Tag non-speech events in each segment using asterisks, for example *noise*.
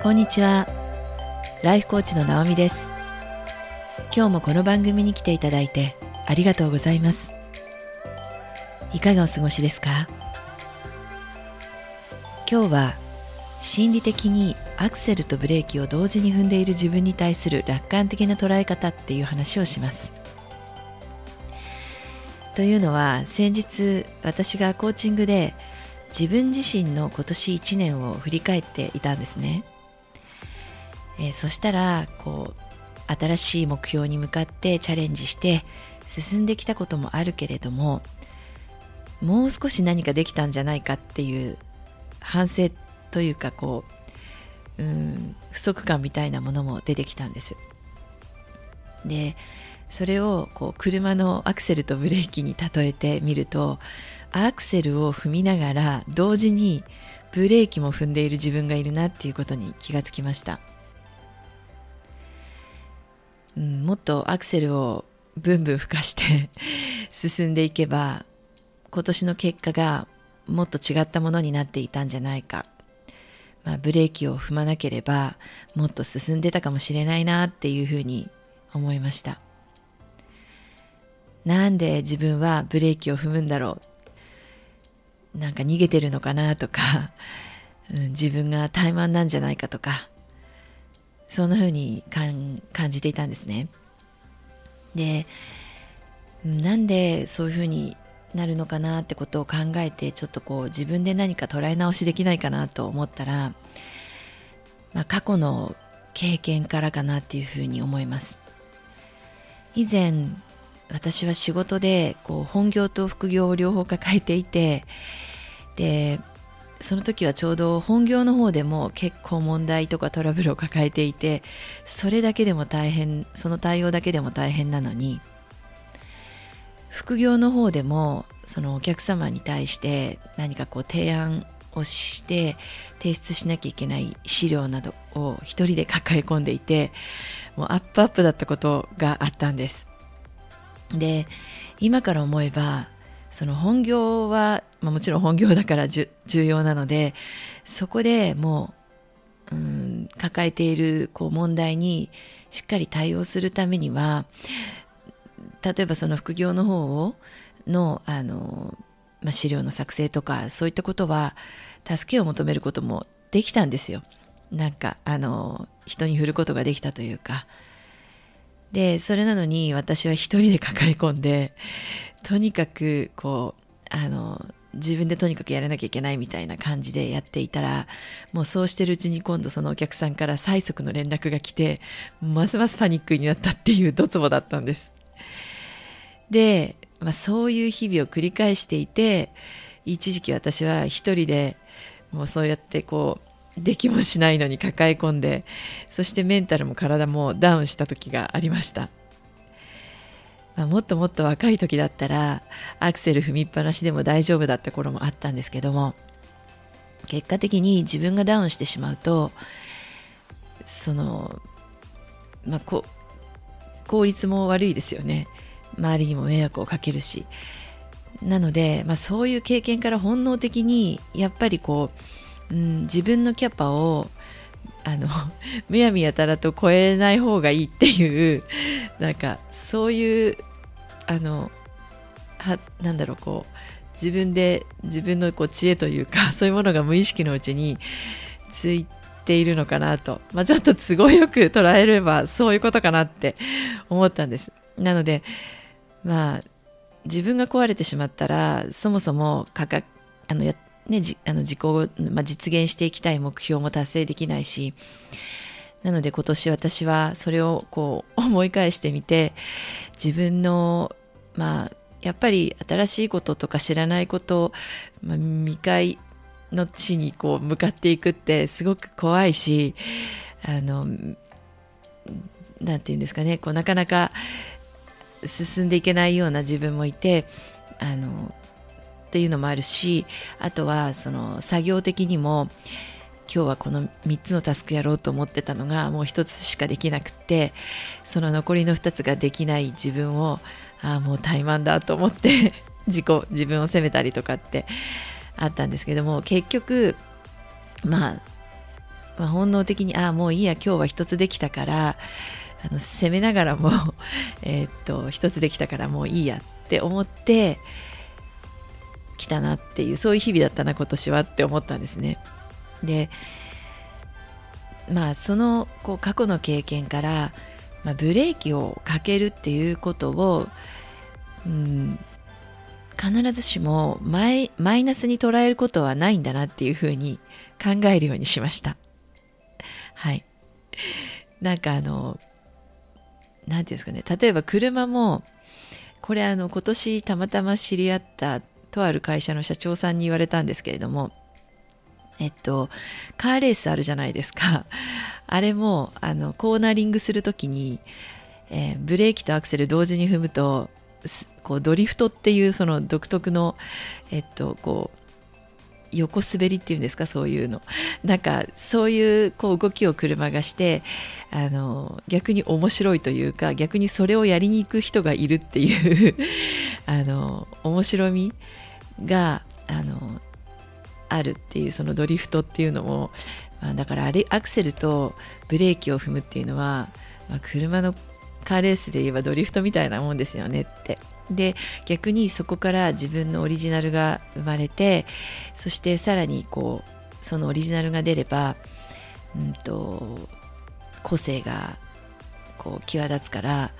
こんにちは。ライフコーチの直美です。今日もこの番組に来ていただいてありがとうございます。いかがお過ごしですか？今日は心理的にアクセルとブレーキを同時に踏んでいる自分に対する楽観的な捉え方っていう話をします。というのは先日私がコーチングで自分自身の今年1年を振り返っていたんですね。えー、そしたらこう新しい目標に向かってチャレンジして進んできたこともあるけれどももう少し何かできたんじゃないかっていう反省というかこううん不足感みたいなものも出てきたんです。でそれをこう車のアクセルとブレーキに例えてみるとアクセルを踏みながら同時にブレーキも踏んでいる自分がいるなっていうことに気がつきました。うん、もっとアクセルをブンブン吹かして *laughs* 進んでいけば今年の結果がもっと違ったものになっていたんじゃないか、まあ、ブレーキを踏まなければもっと進んでたかもしれないなっていうふうに思いました。なんで自分はブレーキを踏むんだろう？なんか逃げてるのかなとか、うん、自分が怠慢なんじゃないかとか。そんな風に感じていたんですね。でなんでそういう風になるのかなってことを考えてちょっとこう自分で何か捉え直しできないかなと思ったら、まあ、過去の経験からかなっていうふうに思います以前私は仕事でこう本業と副業を両方抱えていてでその時はちょうど本業の方でも結構問題とかトラブルを抱えていてそれだけでも大変その対応だけでも大変なのに副業の方でもそのお客様に対して何かこう提案をして提出しなきゃいけない資料などを一人で抱え込んでいてもうアップアップだったことがあったんです。で今から思えばその本業は、まあ、もちろん本業だから重要なのでそこでもう、うん、抱えているこう問題にしっかり対応するためには例えばその副業の方をのあの、まあ、資料の作成とかそういったことは助けを求めることもできたんですよ。なんかあの人に振ることができたというか。でそれなのに私は一人で抱え込んでとにかくこうあの自分でとにかくやらなきゃいけないみたいな感じでやっていたらもうそうしてるうちに今度そのお客さんから催促の連絡が来てますますパニックになったっていうドツボだったんです。で、まあ、そういう日々を繰り返していて一時期私は一人でもうそうやってこうできもしないのに抱え込んでそしてメンタルも体もダウンした時がありました。まあ、もっともっと若い時だったらアクセル踏みっぱなしでも大丈夫だった頃もあったんですけども結果的に自分がダウンしてしまうとその、まあ、こ効率も悪いですよね。周りにも迷惑をかけるし。なので、まあ、そういう経験から本能的にやっぱりこう、うん、自分のキャパをあの *laughs* むやみやたらと超えない方がいいっていうなんかそういうあのはなんだろうこう自分で自分のこう知恵というか *laughs* そういうものが無意識のうちについているのかなと、まあ、ちょっと都合よく捉えればそういうことかなって思ったんです。なのでまあ自分が壊れてしまったらそもそも価格あのや、ね、じあの自己、まあ、実現していきたい目標も達成できないしなので今年私はそれをこう思い返してみて自分のまあやっぱり新しいこととか知らないことを、まあ、未開の地にこう向かっていくってすごく怖いしあのなんて言うんですかねこうなかなか進んでいけないような自分もいてあのっていうのもあるしあとはその作業的にも今日はこの3つのタスクやろうと思ってたのがもう1つしかできなくってその残りの2つができない自分をああもう怠慢だと思って *laughs* 自己自分を責めたりとかってあったんですけども結局、まあ、まあ本能的にああもういいや今日は1つできたからあの責めながらもえっと一つできたから *laughs* もういいやって思ってきたなっていうそういう日々だったな今年はって思ったんですね。でまあそのこう過去の経験から、まあ、ブレーキをかけるっていうことを、うん、必ずしもマイマイナスに捉えることはないんだなっていうふうに考えるようにしました。はい。なんかあの何て言うんですかね例えば車もこれあの今年たまたま知り合ったとある会社の社長さんに言われたんですけれどもえっとカーレースあるじゃないですか。*laughs* あれもあのコーナリングする時に、えー、ブレーキとアクセル同時に踏むとこうドリフトっていうその独特のえっとこう横滑りっていうんですか？そういうの。*laughs* なんかそういうこう動きを車がしてあの逆に面白いというか逆にそれをやりに行く人がいるっていう *laughs* あの面白みがあのあるっていうそのドリフトっていうのも、まあ、だからあれアクセルとブレーキを踏むっていうのは、まあ、車のカーレースで言えばドリフトみたいなもんですよねって。で逆にそこから自分のオリジナルが生まれてそしてさらにこうそのオリジナルが出れば、うんと、個性がこう際立つから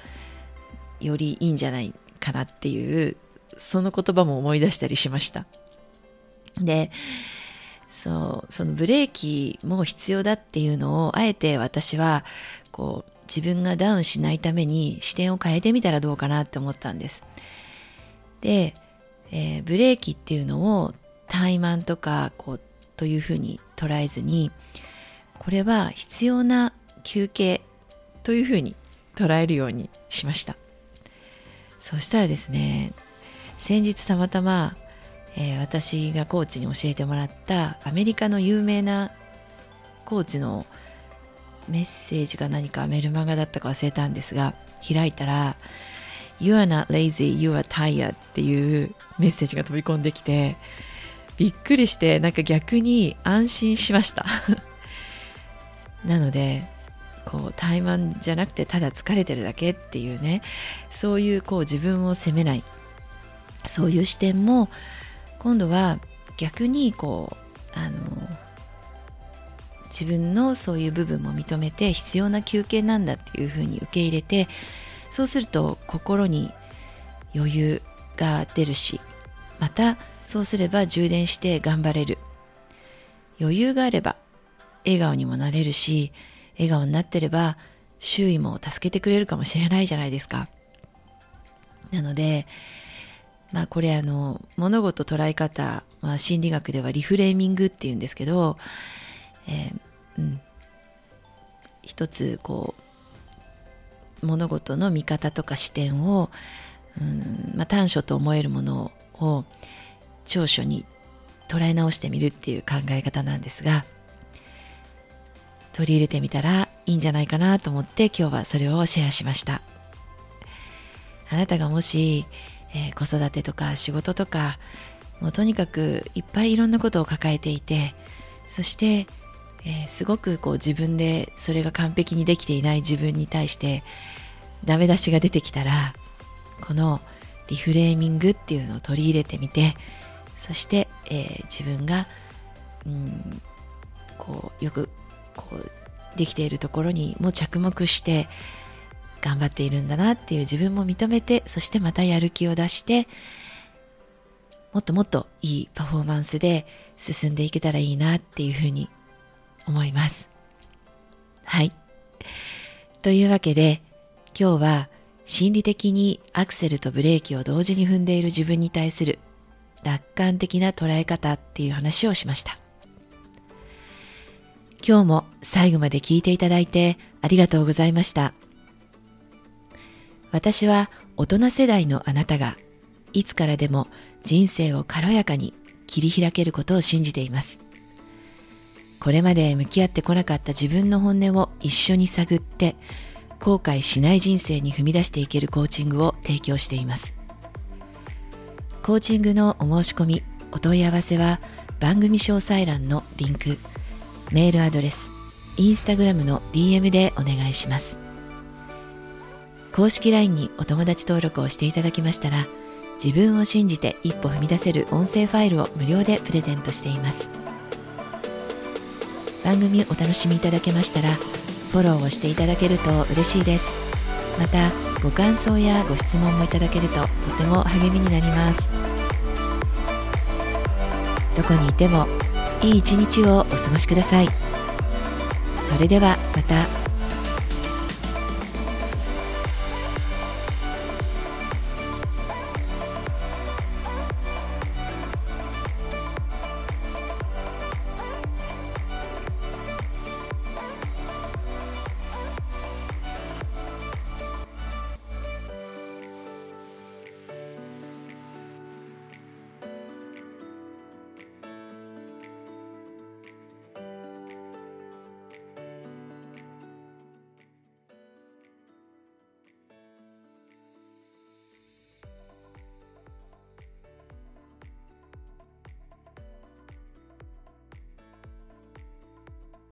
よりいいんじゃないかなっていうその言葉も思い出したりしました。でそうそのブレーキも必要だっていうのをあえて私はこう自分がダウンしないために視点を変えてみたらどうかなって思ったんです。で、えー、ブレーキっていうのを怠慢とかこうというふうに捉えずにこれは必要な休憩というふうに捉えるようにしましたそしたらですね先日たまたま、えー、私がコーチに教えてもらったアメリカの有名なコーチのメッセージが何かメルマガだったか忘れたんですが開いたら You are not lazy, you are tired っていうメッセージが飛び込んできてびっくりしてなんか逆に安心しました。*laughs* なのでこう怠慢じゃなくてただ疲れてるだけっていうね。そういうこう自分を責めない。そういう視点も今度は逆にこうあの自分のそういう部分も認めて必要な休憩なんだっていうふうに受け入れてそうすると心に余裕が出るしまたそうすれば充電して頑張れる。余裕があれば笑顔にもなれるし笑顔になってれば周囲も助けてくれるかもしれないじゃないですか。なのでまあこれあの物事捉え方、まあ、心理学ではリフレーミングっていうんですけどえー、うん、一つこう物事の見方とか視点を、うんまあ、短所と思えるものを長所に捉え直してみるっていう考え方なんですが取り入れてみたらいいんじゃないかなと思って今日はそれをシェアしました。あなたがもしえー、子育てとか仕事とかもうとにかくいっぱいいろんなことを抱えていてそして、えー、すごくこう自分でそれが完璧にできていない自分に対してダメ出しが出てきたらこのリフレーミングっていうのを取り入れてみてそして、えー、自分が、うん、こうよくこうできているところにも着目して頑張っているんだなっていう自分も認めてそしてまたやる気を出してもっともっといいパフォーマンスで進んでいけたらいいなっていうふうに思います。はい。というわけで今日は心理的にアクセルとブレーキを同時に踏んでいる自分に対する楽観的な捉え方っていう話をしました。今日も最後まで聞いていただいてありがとうございました。私は大人世代のあなたがいつからでも人生を軽やかに切り開けることを信じています。これまで向き合ってこなかった自分の本音を一緒に探って後悔しない人生に踏み出していけるコーチングを提供しています。コーチングのお申し込み、お問い合わせは番組詳細欄のリンク、メールアドレス、インスタグラムの DM でお願いします。公式 LINE にお友達登録をしていただきましたら、自分を信じて一歩踏み出せる音声ファイルを無料でプレゼントしています。番組お楽しみいただけましたら、フォローをしていただけると嬉しいです。また、ご感想やご質問もいただけるととても励みになります。どこにいてもいい一日をお過ごしください。それではまた